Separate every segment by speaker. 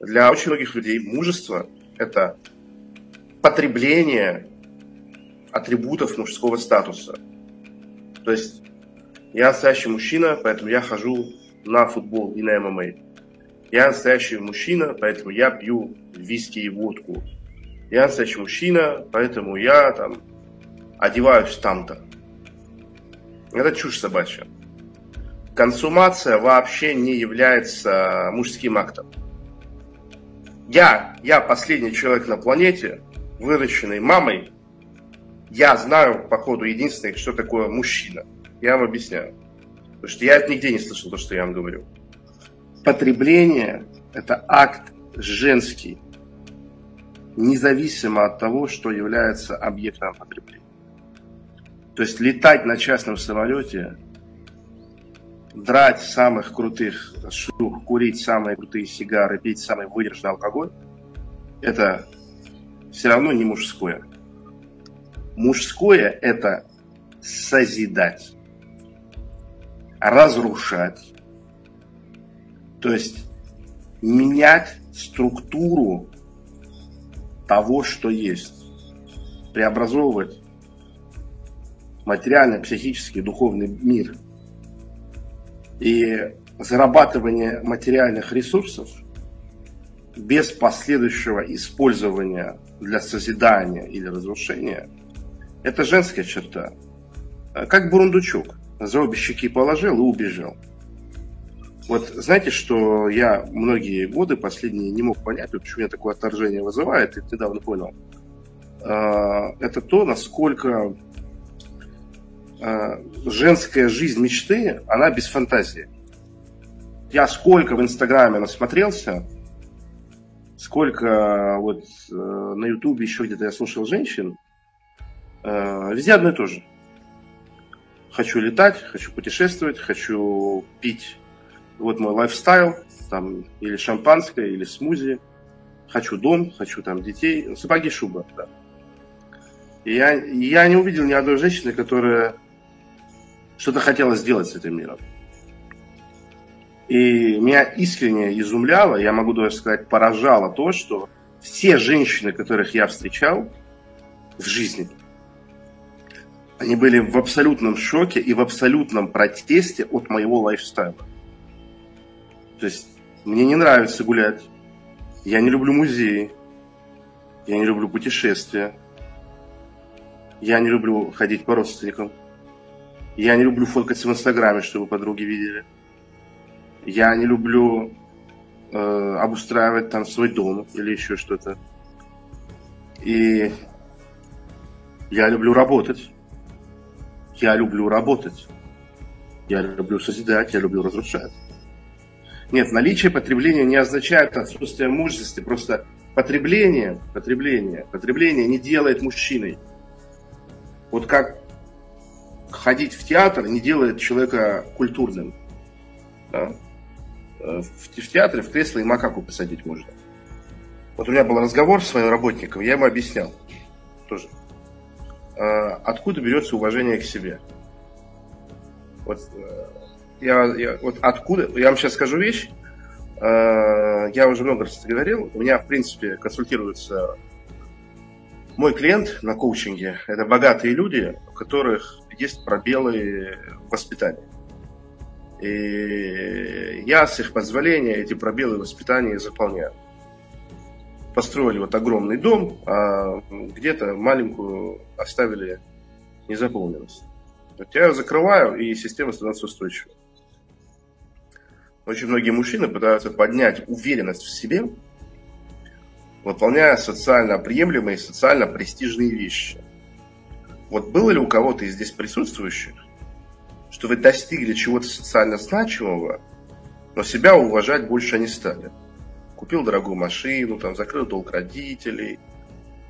Speaker 1: Для очень многих людей мужество – это потребление атрибутов мужского статуса. То есть я настоящий мужчина, поэтому я хожу на футбол и на ММА. Я настоящий мужчина, поэтому я пью виски и водку. Я настоящий мужчина, поэтому я там одеваюсь там-то. Это чушь собачья. Консумация вообще не является мужским актом. Я, я последний человек на планете, выращенный мамой, я знаю, походу, единственное, что такое мужчина. Я вам объясняю. Потому что я нигде не слышал то, что я вам говорю. Потребление – это акт женский, независимо от того, что является объектом потребления. То есть летать на частном самолете, драть самых крутых шлюх, курить самые крутые сигары, пить самый выдержанный алкоголь – это все равно не мужское. Мужское – это созидать, разрушать, то есть менять структуру того, что есть, преобразовывать материальный, психический, духовный мир. И зарабатывание материальных ресурсов без последующего использования для созидания или разрушения – это женская черта. А как бурундучок. За обе щеки положил и убежал. Вот знаете, что я многие годы последние не мог понять, почему меня такое отторжение вызывает, и недавно понял. А, это то, насколько женская жизнь мечты, она без фантазии. Я сколько в Инстаграме насмотрелся, сколько вот э, на Ютубе еще где-то я слушал женщин, Э, везде одно и то же. Хочу летать, хочу путешествовать, хочу пить. Вот мой лайфстайл, там или шампанское, или смузи. Хочу дом, хочу там детей. Сапоги, шуба, да. И я, я не увидел ни одной женщины, которая что-то хотела сделать с этим миром. И меня искренне изумляло, я могу даже сказать, поражало то, что все женщины, которых я встречал в жизни, они были в абсолютном шоке и в абсолютном протесте от моего лайфстайла. То есть мне не нравится гулять. Я не люблю музеи. Я не люблю путешествия. Я не люблю ходить по родственникам. Я не люблю фоткаться в Инстаграме, чтобы подруги видели. Я не люблю э, обустраивать там свой дом или еще что-то. И я люблю работать. Я люблю работать. Я люблю созидать, я люблю разрушать. Нет, наличие потребления не означает отсутствие мужества. Просто потребление, потребление, потребление не делает мужчиной. Вот как ходить в театр не делает человека культурным. Да? Э, в, театре в кресло и макаку посадить можно. Вот у меня был разговор с своим работником, я ему объяснял тоже. Э, откуда берется уважение к себе. Вот, э, я, я, вот откуда, я вам сейчас скажу вещь, я уже много раз это говорил, у меня, в принципе, консультируется мой клиент на коучинге, это богатые люди, у которых есть пробелы в воспитании. И я с их позволения эти пробелы в воспитании заполняю построили вот огромный дом, а где-то маленькую оставили незаполненность. Вот я ее закрываю, и система становится устойчивой. Очень многие мужчины пытаются поднять уверенность в себе, выполняя социально приемлемые, социально престижные вещи. Вот было ли у кого-то из здесь присутствующих, что вы достигли чего-то социально значимого, но себя уважать больше не стали? купил дорогую машину, там, закрыл долг родителей,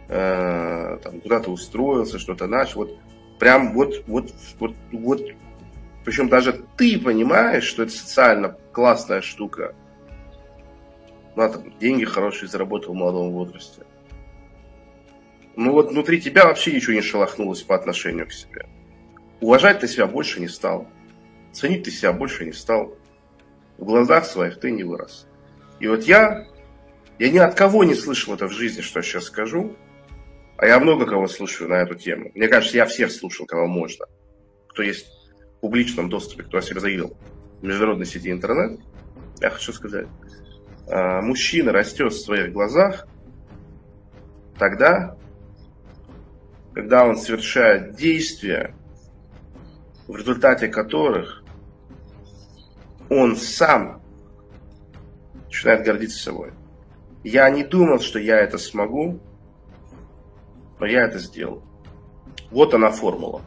Speaker 1: э, там, куда-то устроился, что-то начал. Вот прям вот, вот, вот, вот, причем даже ты понимаешь, что это социально классная штука. Ну, там, деньги хорошие заработал в молодом возрасте. Ну вот внутри тебя вообще ничего не шелохнулось по отношению к себе. Уважать ты себя больше не стал. Ценить ты себя больше не стал. В глазах своих ты не вырос. И вот я Я ни от кого не слышал это в жизни, что я сейчас скажу. А я много кого слушаю на эту тему. Мне кажется, я всех слушал, кого можно. Кто есть в публичном доступе, кто о себе заявил в международной сети интернет. Я хочу сказать, мужчина растет в своих глазах тогда, когда он совершает действия, в результате которых он сам начинает гордиться собой. Я не думал, что я это смогу, но я это сделал. Вот она формула.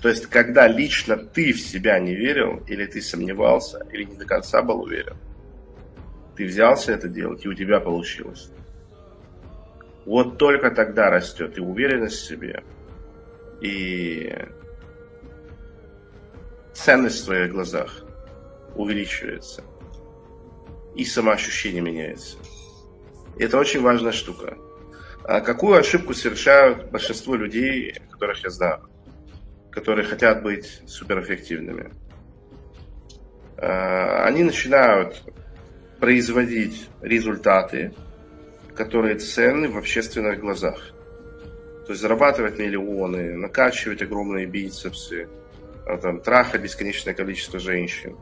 Speaker 1: То есть, когда лично ты в себя не верил, или ты сомневался, или не до конца был уверен, ты взялся это делать, и у тебя получилось. Вот только тогда растет и уверенность в себе, и ценность в своих глазах увеличивается, и самоощущение меняется. Это очень важная штука. А какую ошибку совершают большинство людей, которых я знаю, которые хотят быть суперэффективными? А, они начинают производить результаты, которые ценны в общественных глазах. То есть зарабатывать миллионы, накачивать огромные бицепсы, а, там, трахать бесконечное количество женщин.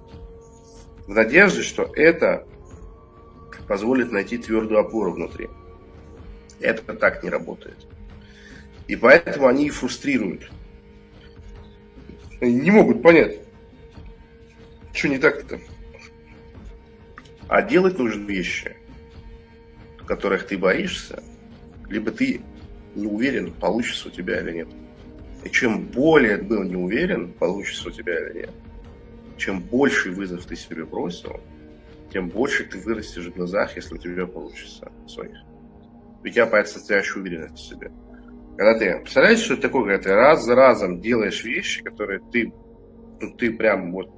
Speaker 1: В надежде, что это позволит найти твердую опору внутри. Это так не работает. И поэтому они фрустрируют. Они не могут понять, что не так-то. А делать нужны вещи, которых ты боишься, либо ты не уверен, получится у тебя или нет. И чем более ты был не уверен, получится у тебя или нет, чем больший вызов ты себе бросил, тем больше ты вырастешь в глазах, если у тебя получится своих у тебя появится настоящая уверенность в себе. Когда ты, представляешь, что это такое, когда ты раз за разом делаешь вещи, которые ты, ну, ты прям вот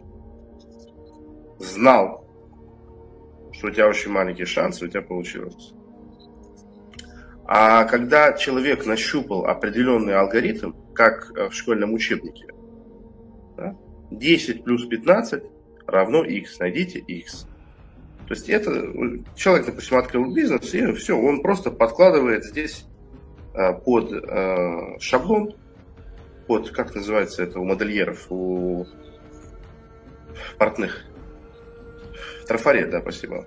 Speaker 1: знал, что у тебя очень маленькие шансы, у тебя получилось. А когда человек нащупал определенный алгоритм, как в школьном учебнике, да, 10 плюс 15 равно x, найдите x. То есть это человек, допустим, открыл бизнес, и все, он просто подкладывает здесь а, под шаблон, под, как называется это у модельеров, у портных. Трафарет, да, спасибо.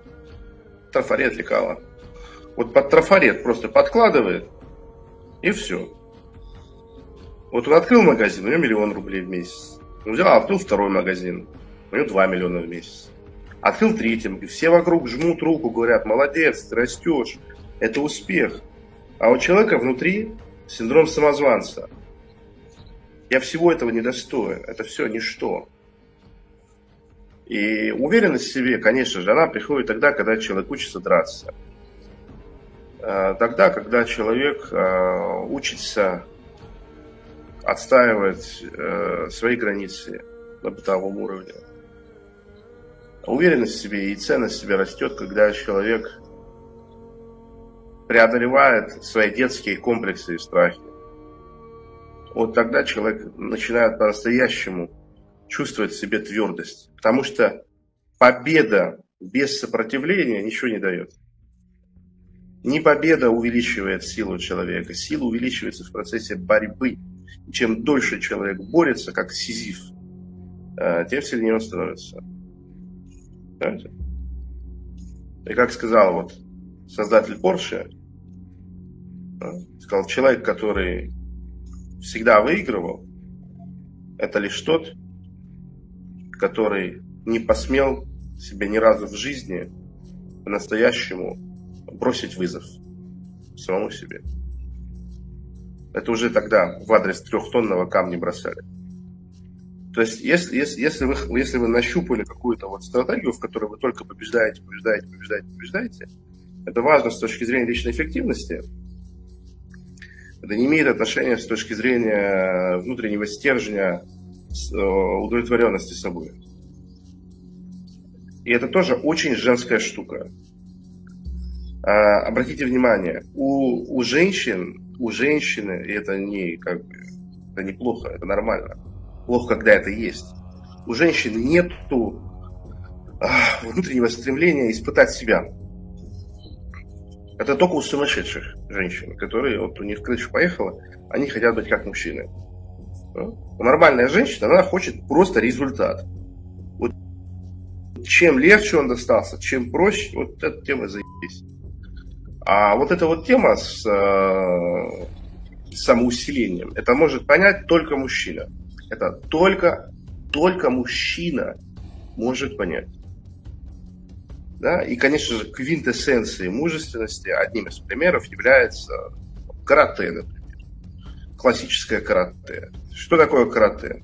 Speaker 1: Трафарет, лекала. Вот под трафарет просто подкладывает, и все. Вот он открыл магазин, у него миллион рублей в месяц. Он взял, открыл второй магазин, у него 2 миллиона в месяц. Открыл третьим, и все вокруг жмут руку, говорят, молодец, ты растешь, это успех. А у человека внутри синдром самозванца. Я всего этого не достоин, это все ничто. И уверенность в себе, конечно же, она приходит тогда, когда человек учится драться. А, тогда, когда человек а, учится отстаивать э, свои границы на бытовом уровне. Уверенность в себе и ценность в себе растет, когда человек преодолевает свои детские комплексы и страхи. Вот тогда человек начинает по-настоящему чувствовать в себе твердость. Потому что победа без сопротивления ничего не дает. Не победа увеличивает силу человека, сила увеличивается в процессе борьбы. И чем дольше человек борется, как сизиф, э, тем сильнее он становится. Понимаете? И как сказал вот создатель Porsche, сказал, человек, который всегда выигрывал, это лишь тот, который не посмел себе ни разу в жизни по-настоящему бросить вызов самому себе. Это уже тогда в адрес трехтонного камня бросали. То есть, если, если, если, вы, если вы нащупали какую-то вот стратегию, в которой вы только побеждаете, побеждаете, побеждаете, побеждаете, это важно с точки зрения личной эффективности. Это не имеет отношения с точки зрения внутреннего стержня, удовлетворенности собой. И это тоже очень женская штука. А, обратите внимание, у, у женщин, у женщины, это не как бы, это неплохо, это нормально плохо, когда это есть. У женщин нету внутреннего стремления испытать себя. Это только у сумасшедших женщин, которые, вот у них крыша поехала, они хотят быть как мужчины. Ну, нормальная женщина, она хочет просто результат. Вот чем легче он достался, чем проще, вот эта тема заебись. А вот эта вот тема с э, самоусилением, это может понять только мужчина. Это только, только мужчина может понять. Да? И, конечно же, квинтэссенцией мужественности одним из примеров является карате, например. Классическое карате. Что такое карате?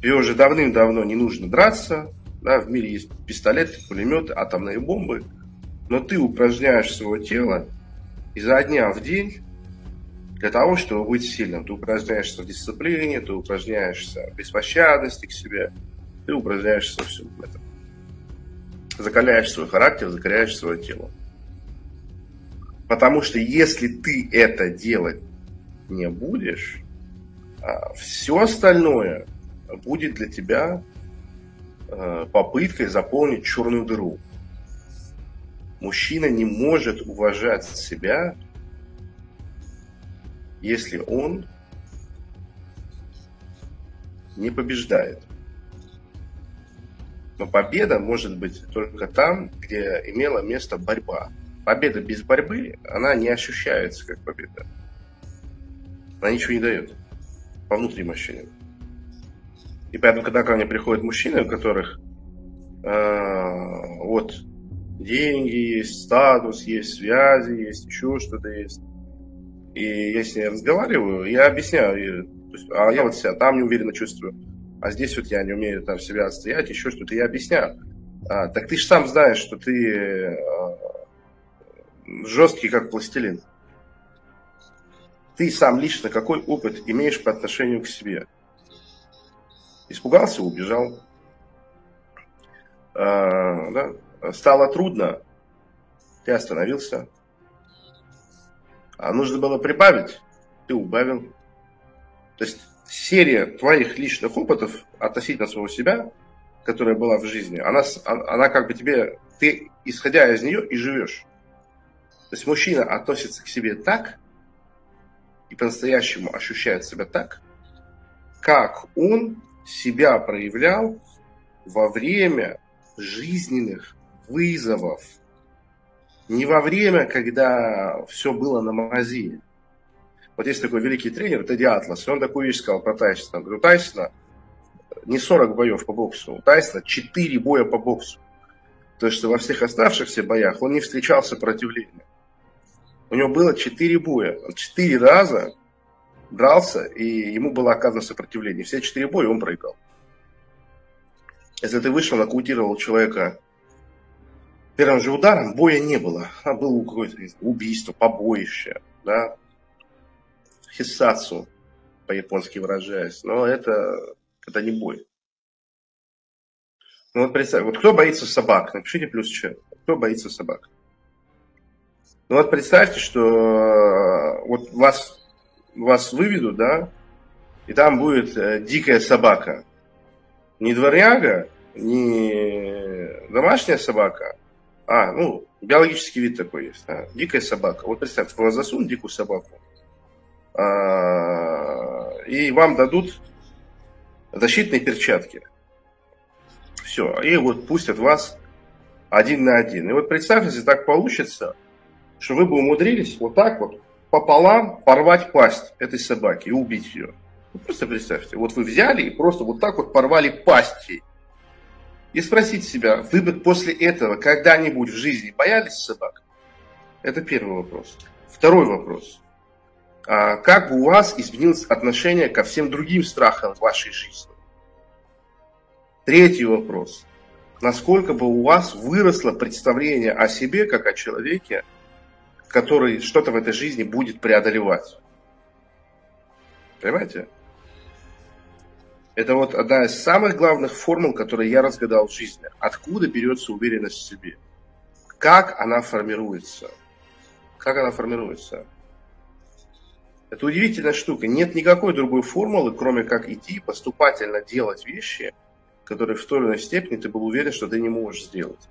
Speaker 1: Тебе уже давным-давно не нужно драться, да, в мире есть пистолеты, пулеметы, атомные бомбы, но ты упражняешь свое тело изо дня в день для того, чтобы быть сильным. Ты упражняешься в дисциплине, ты упражняешься в беспощадности к себе, ты упражняешься во всем этом закаляешь свой характер, закаляешь свое тело. Потому что если ты это делать не будешь, а, все остальное будет для тебя а, попыткой заполнить черную дыру. Мужчина не может уважать себя, если он не побеждает. Но победа может быть только там, где имела место борьба. Победа без борьбы, она не ощущается как победа. Она ничего не дает по внутренним ощущениям. И поэтому, когда ко мне приходят мужчины, у которых э, вот деньги есть, статус есть, связи есть, еще что-то есть, и я с ней разговариваю, я объясняю, то есть, а я вот себя там неуверенно чувствую, а здесь вот я не умею там себя отстоять, еще что-то, я объясняю. А, так ты же сам знаешь, что ты а, жесткий, как пластилин. Ты сам лично какой опыт имеешь по отношению к себе? Испугался, убежал. А, да? Стало трудно, ты остановился. А нужно было прибавить, ты убавил. То есть серия твоих личных опытов относительно своего себя, которая была в жизни, она, она как бы тебе, ты исходя из нее и живешь. То есть мужчина относится к себе так и по-настоящему ощущает себя так, как он себя проявлял во время жизненных вызовов. Не во время, когда все было на мази, вот есть такой великий тренер, Тедди Атлас, и он такую вещь сказал про Тайсона. Говорю, Тайсона не 40 боев по боксу, у Тайсона 4 боя по боксу. То есть, что во всех оставшихся боях он не встречал сопротивления. У него было 4 боя. Он 4 раза дрался, и ему было оказано сопротивление. Все 4 боя он проиграл. Если ты вышел, нокаутировал человека первым же ударом, боя не было. А было какое-то убийство, побоище, да, хиссацу, по-японски выражаясь. Но это, это не бой. Ну вот представь, вот кто боится собак? Напишите плюс че. Кто боится собак? Ну вот представьте, что э, вот вас, вас выведут, да, и там будет э, дикая собака. Не дворняга, не домашняя собака, а, ну, биологический вид такой есть, да, дикая собака. Вот представьте, вас засунут дикую собаку, а, и вам дадут защитные перчатки. Все, и вот пустят вас один на один. И вот представь, если так получится, что вы бы умудрились вот так вот пополам порвать пасть этой собаки и убить ее. Ну, просто представьте, вот вы взяли и просто вот так вот порвали пасть ей. И спросить себя, вы бы после этого когда-нибудь в жизни боялись собак? Это первый вопрос. Второй вопрос. А как бы у вас изменилось отношение ко всем другим страхам в вашей жизни? Третий вопрос. Насколько бы у вас выросло представление о себе, как о человеке, который что-то в этой жизни будет преодолевать? Понимаете? Это вот одна из самых главных формул, которые я разгадал в жизни. Откуда берется уверенность в себе? Как она формируется? Как она формируется? Это удивительная штука. Нет никакой другой формулы, кроме как идти поступательно делать вещи, которые в той или иной степени ты был уверен, что ты не можешь сделать.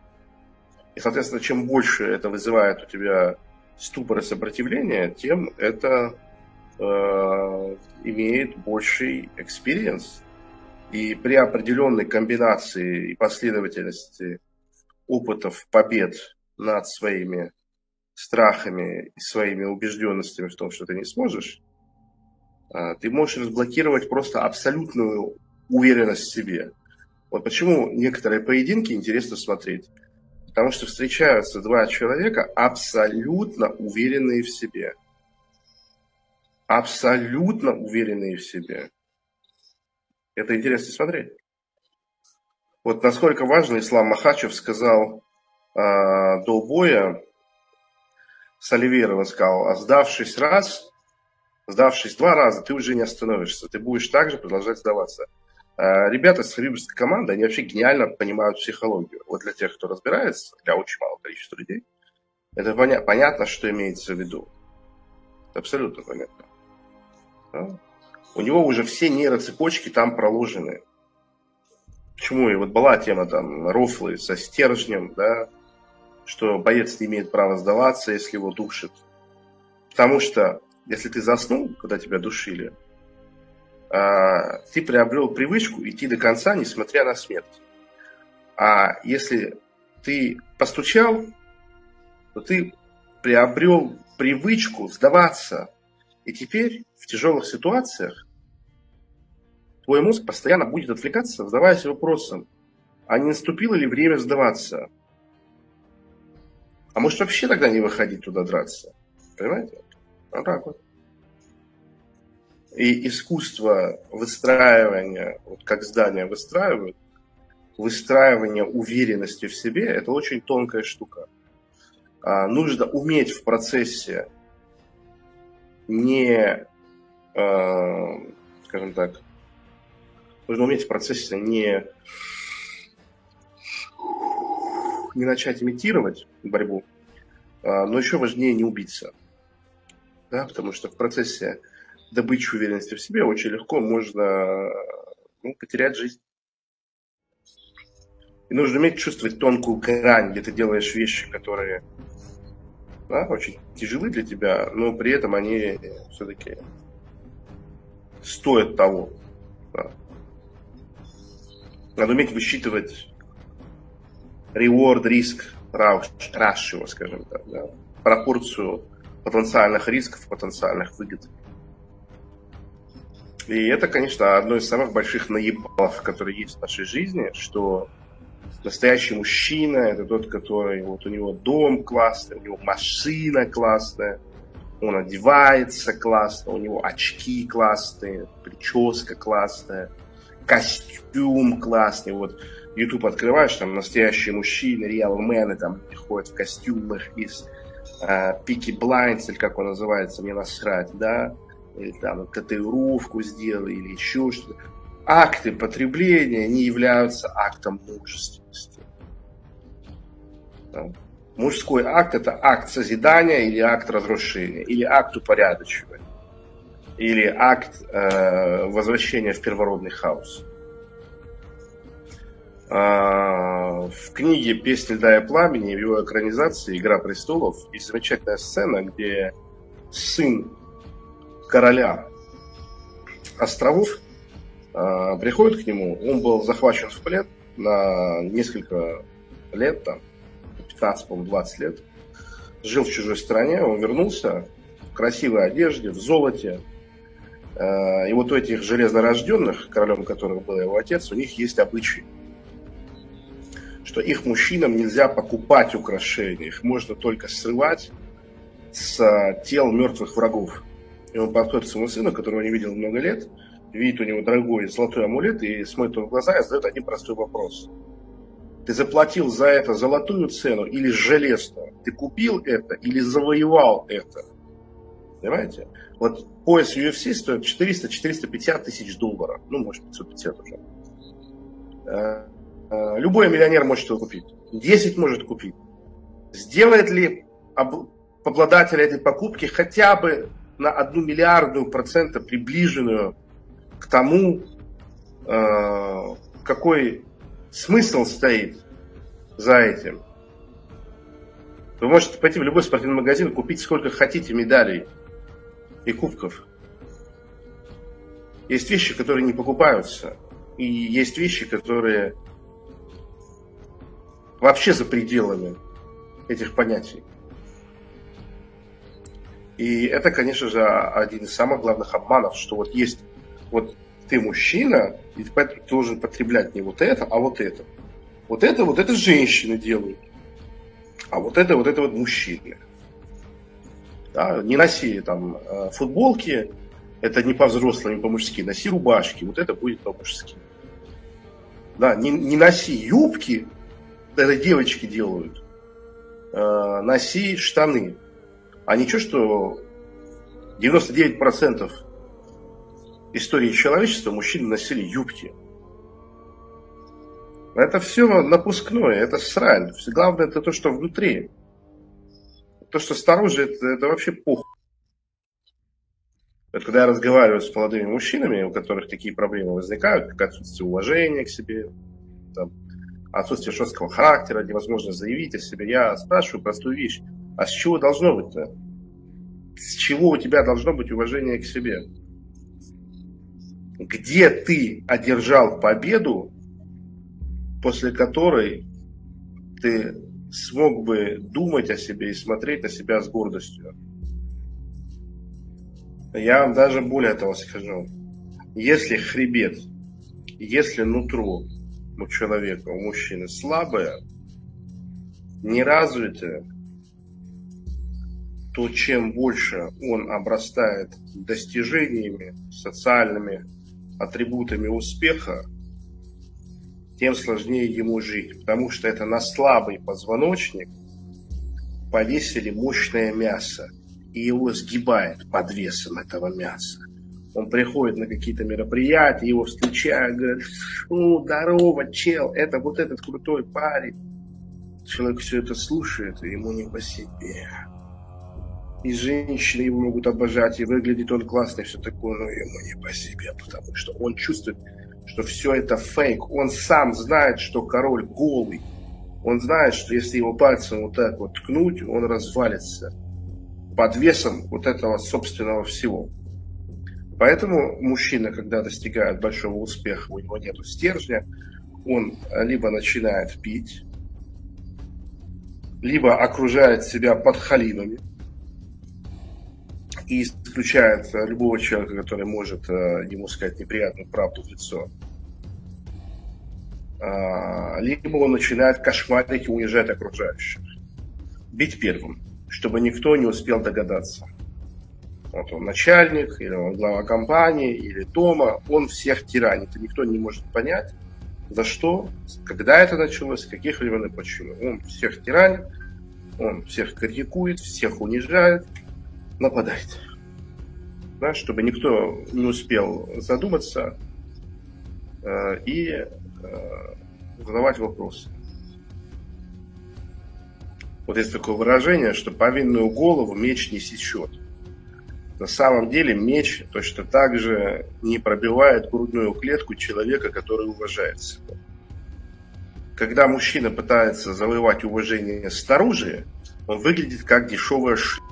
Speaker 1: И, соответственно, чем больше это вызывает у тебя ступор и сопротивление, тем это э, имеет больший experience. И при определенной комбинации и последовательности опытов побед над своими страхами и своими убежденностями в том, что ты не сможешь, э, ты можешь разблокировать просто абсолютную уверенность в себе. Вот почему некоторые поединки интересно смотреть. Потому что встречаются два человека абсолютно уверенные в себе. Абсолютно уверенные в себе. Это интересно смотреть. Вот насколько важно Ислам Махачев сказал э, до боя с сказал, а сдавшись раз, сдавшись два раза, ты уже не остановишься, ты будешь также продолжать сдаваться. Э, ребята с хариберской команды, они вообще гениально понимают психологию. Вот для тех, кто разбирается, для очень малого количества людей, это поня- понятно, что имеется в виду. Абсолютно понятно. Да? У него уже все нейроцепочки там проложены. Почему? И вот была тема там рофлы со стержнем, да, что боец не имеет права сдаваться, если его душит. Потому что, если ты заснул, когда тебя душили, а, ты приобрел привычку идти до конца, несмотря на смерть. А если ты постучал, то ты приобрел привычку сдаваться. И теперь в тяжелых ситуациях твой мозг постоянно будет отвлекаться, задаваясь вопросом, а не наступило ли время сдаваться? А может вообще тогда не выходить туда драться? Понимаете? Вот так вот. И искусство выстраивания, вот как здание выстраивают, выстраивание уверенности в себе, это очень тонкая штука. А, нужно уметь в процессе не, э, скажем так, нужно уметь в процессе не, не начать имитировать борьбу, а, но еще важнее не убиться. Да, потому что в процессе добычу уверенности в себе очень легко можно ну, потерять жизнь. И нужно уметь чувствовать тонкую грань, где ты делаешь вещи, которые да, очень тяжелы для тебя, но при этом они все-таки стоят того. Да. Надо уметь высчитывать reward, риск, ratio, скажем так, да, пропорцию потенциальных рисков, потенциальных выгод. И это, конечно, одно из самых больших наебалов, которые есть в нашей жизни, что настоящий мужчина – это тот, который, вот у него дом классный, у него машина классная, он одевается классно, у него очки классные, прическа классная, костюм классный. Вот YouTube открываешь, там настоящие мужчины, реал мены там приходят в костюмах из Пики uh, Блайндс, или как он называется, мне насрать, да, или там татуировку сделали, или еще что-то. Акты потребления не являются актом мужественности. Мужской акт – это акт созидания или акт разрушения, или акт упорядочивания, или акт э, возвращения в первородный хаос. А, в книге «Песня льда и пламени» в его экранизации «Игра престолов» есть замечательная сцена, где сын короля островов, э, приходит к нему, он был захвачен в плен на несколько лет, там, 15, по 20 лет, жил в чужой стране, он вернулся в красивой одежде, в золоте, и вот у этих железнорожденных, королем которых был его отец, у них есть обычай, что их мужчинам нельзя покупать украшения, их можно только срывать с тел мертвых врагов. И он подходит к своему сыну, которого не видел много лет, видит у него дорогой золотой амулет и смотрит ему в глаза и задает один простой вопрос. Ты заплатил за это золотую цену или железную? Ты купил это или завоевал это? Понимаете? Вот пояс UFC стоит 400-450 тысяч долларов. Ну, может, 550 уже. Э, э, любой миллионер может его купить. 10 может купить. Сделает ли обладатель этой покупки хотя бы на одну миллиардную процента приближенную к тому, э, какой смысл стоит за этим. Вы можете пойти в любой спортивный магазин, купить сколько хотите медалей и кубков. Есть вещи, которые не покупаются. И есть вещи, которые вообще за пределами этих понятий. И это, конечно же, один из самых главных обманов, что вот есть, вот ты мужчина, и ты должен потреблять не вот это, а вот это. Вот это, вот это женщины делают. А вот это, вот это вот мужчины. Да, не носи там э, футболки, это не по-взрослому, не по-мужски. Носи рубашки, вот это будет по-мужски. Да, не, не носи юбки, это девочки делают. Э, носи штаны. А ничего, что 99% истории человечества мужчины носили юбки. Это все напускное, это срань. Главное это то, что внутри. То, что снаружи, это, это вообще пух. Это когда я разговариваю с молодыми мужчинами, у которых такие проблемы возникают, как отсутствие уважения к себе, там, отсутствие жесткого характера, невозможность заявить о себе, я спрашиваю простую вещь. А с чего должно быть-то? С чего у тебя должно быть уважение к себе? Где ты одержал победу после которой ты смог бы думать о себе и смотреть на себя с гордостью. Я вам даже более того скажу. Если хребет, если нутро у человека, у мужчины слабое, неразвитое, то чем больше он обрастает достижениями, социальными атрибутами успеха, тем сложнее ему жить, потому что это на слабый позвоночник повесили мощное мясо, и его сгибает под весом этого мяса. Он приходит на какие-то мероприятия, его встречают, говорят, ну, здорово, чел, это вот этот крутой парень. Человек все это слушает, и ему не по себе. И женщины его могут обожать, и выглядит он классно, и все такое, но ему не по себе, потому что он чувствует, что все это фейк. Он сам знает, что король голый. Он знает, что если его пальцем вот так вот ткнуть, он развалится под весом вот этого собственного всего. Поэтому мужчина, когда достигает большого успеха, у него нет стержня, он либо начинает пить, либо окружает себя подхалимами и исключает любого человека, который может э, ему сказать неприятную правду в лицо. А, либо он начинает кошмарить и унижать окружающих. Бить первым, чтобы никто не успел догадаться. Вот он начальник, или он глава компании, или дома, он всех тиранит, и никто не может понять, за что, когда это началось, каких времен и почему. Он всех тиранит, он всех критикует, всех унижает, нападает. Да, чтобы никто не успел задуматься э, и Э, задавать вопросы. Вот есть такое выражение, что повинную голову меч не сечет. На самом деле меч точно так же не пробивает грудную клетку человека, который уважает себя. Когда мужчина пытается завоевать уважение снаружи, он выглядит как дешевая шлюха.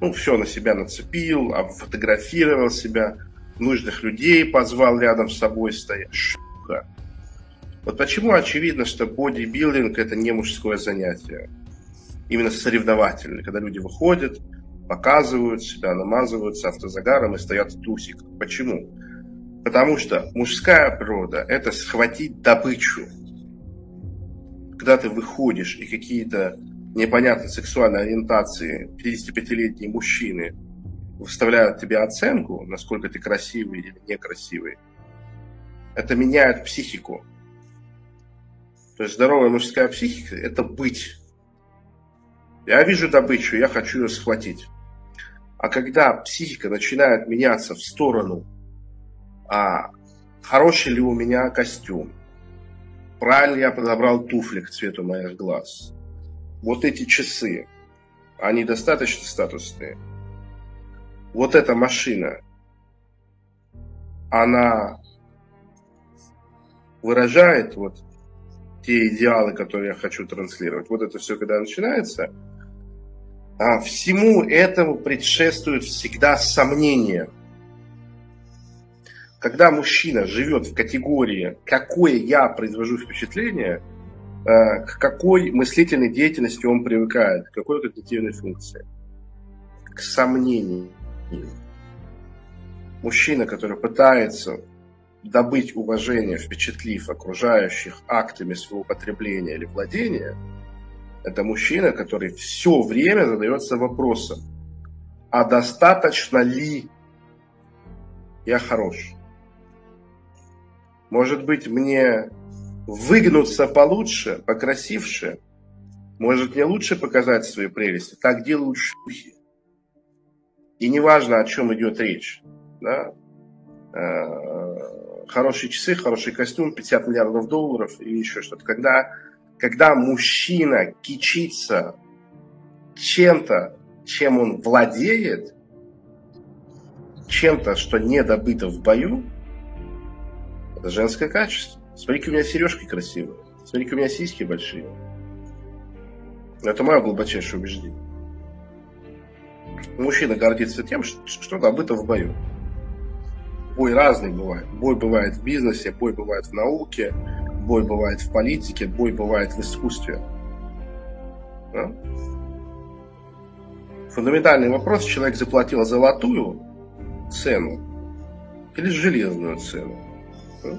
Speaker 1: Ну, все на себя нацепил, фотографировал себя – нужных людей позвал рядом с собой стоять. Шука. Вот почему очевидно, что бодибилдинг это не мужское занятие. Именно соревновательное, когда люди выходят, показывают себя, намазываются автозагаром и стоят в трусиках. Почему? Потому что мужская природа – это схватить добычу. Когда ты выходишь и какие-то непонятные сексуальные ориентации 55-летние мужчины – выставляют тебе оценку, насколько ты красивый или некрасивый, это меняет психику. То есть здоровая мужская психика – это быть. Я вижу добычу, я хочу ее схватить. А когда психика начинает меняться в сторону, а хороший ли у меня костюм, правильно я подобрал туфли к цвету моих глаз, вот эти часы, они достаточно статусные – вот эта машина, она выражает вот те идеалы, которые я хочу транслировать. Вот это все, когда начинается, а всему этому предшествует всегда сомнение. Когда мужчина живет в категории, какое я произвожу впечатление, к какой мыслительной деятельности он привыкает, к какой когнитивной функции, к сомнению. Мужчина, который пытается добыть уважение, впечатлив окружающих актами своего потребления или владения, это мужчина, который все время задается вопросом, а достаточно ли я хорош? Может быть, мне выгнуться получше, покрасивше? Может, мне лучше показать свои прелести? Так делают шлюхи. И неважно, о чем идет речь. Да? Э, хорошие часы, хороший костюм, 50 миллиардов долларов или еще что-то. Когда, когда мужчина кичится чем-то, чем он владеет, чем-то, что не добыто в бою, это женское качество. Смотри, у меня сережки красивые. Смотри, у меня сиськи большие. Это мое глубочайшее убеждение. Мужчина гордится тем, что добыто в бою бой разный бывает. Бой бывает в бизнесе, бой бывает в науке, бой бывает в политике, бой бывает в искусстве. Да? Фундаментальный вопрос, человек заплатил золотую цену или железную цену. Да?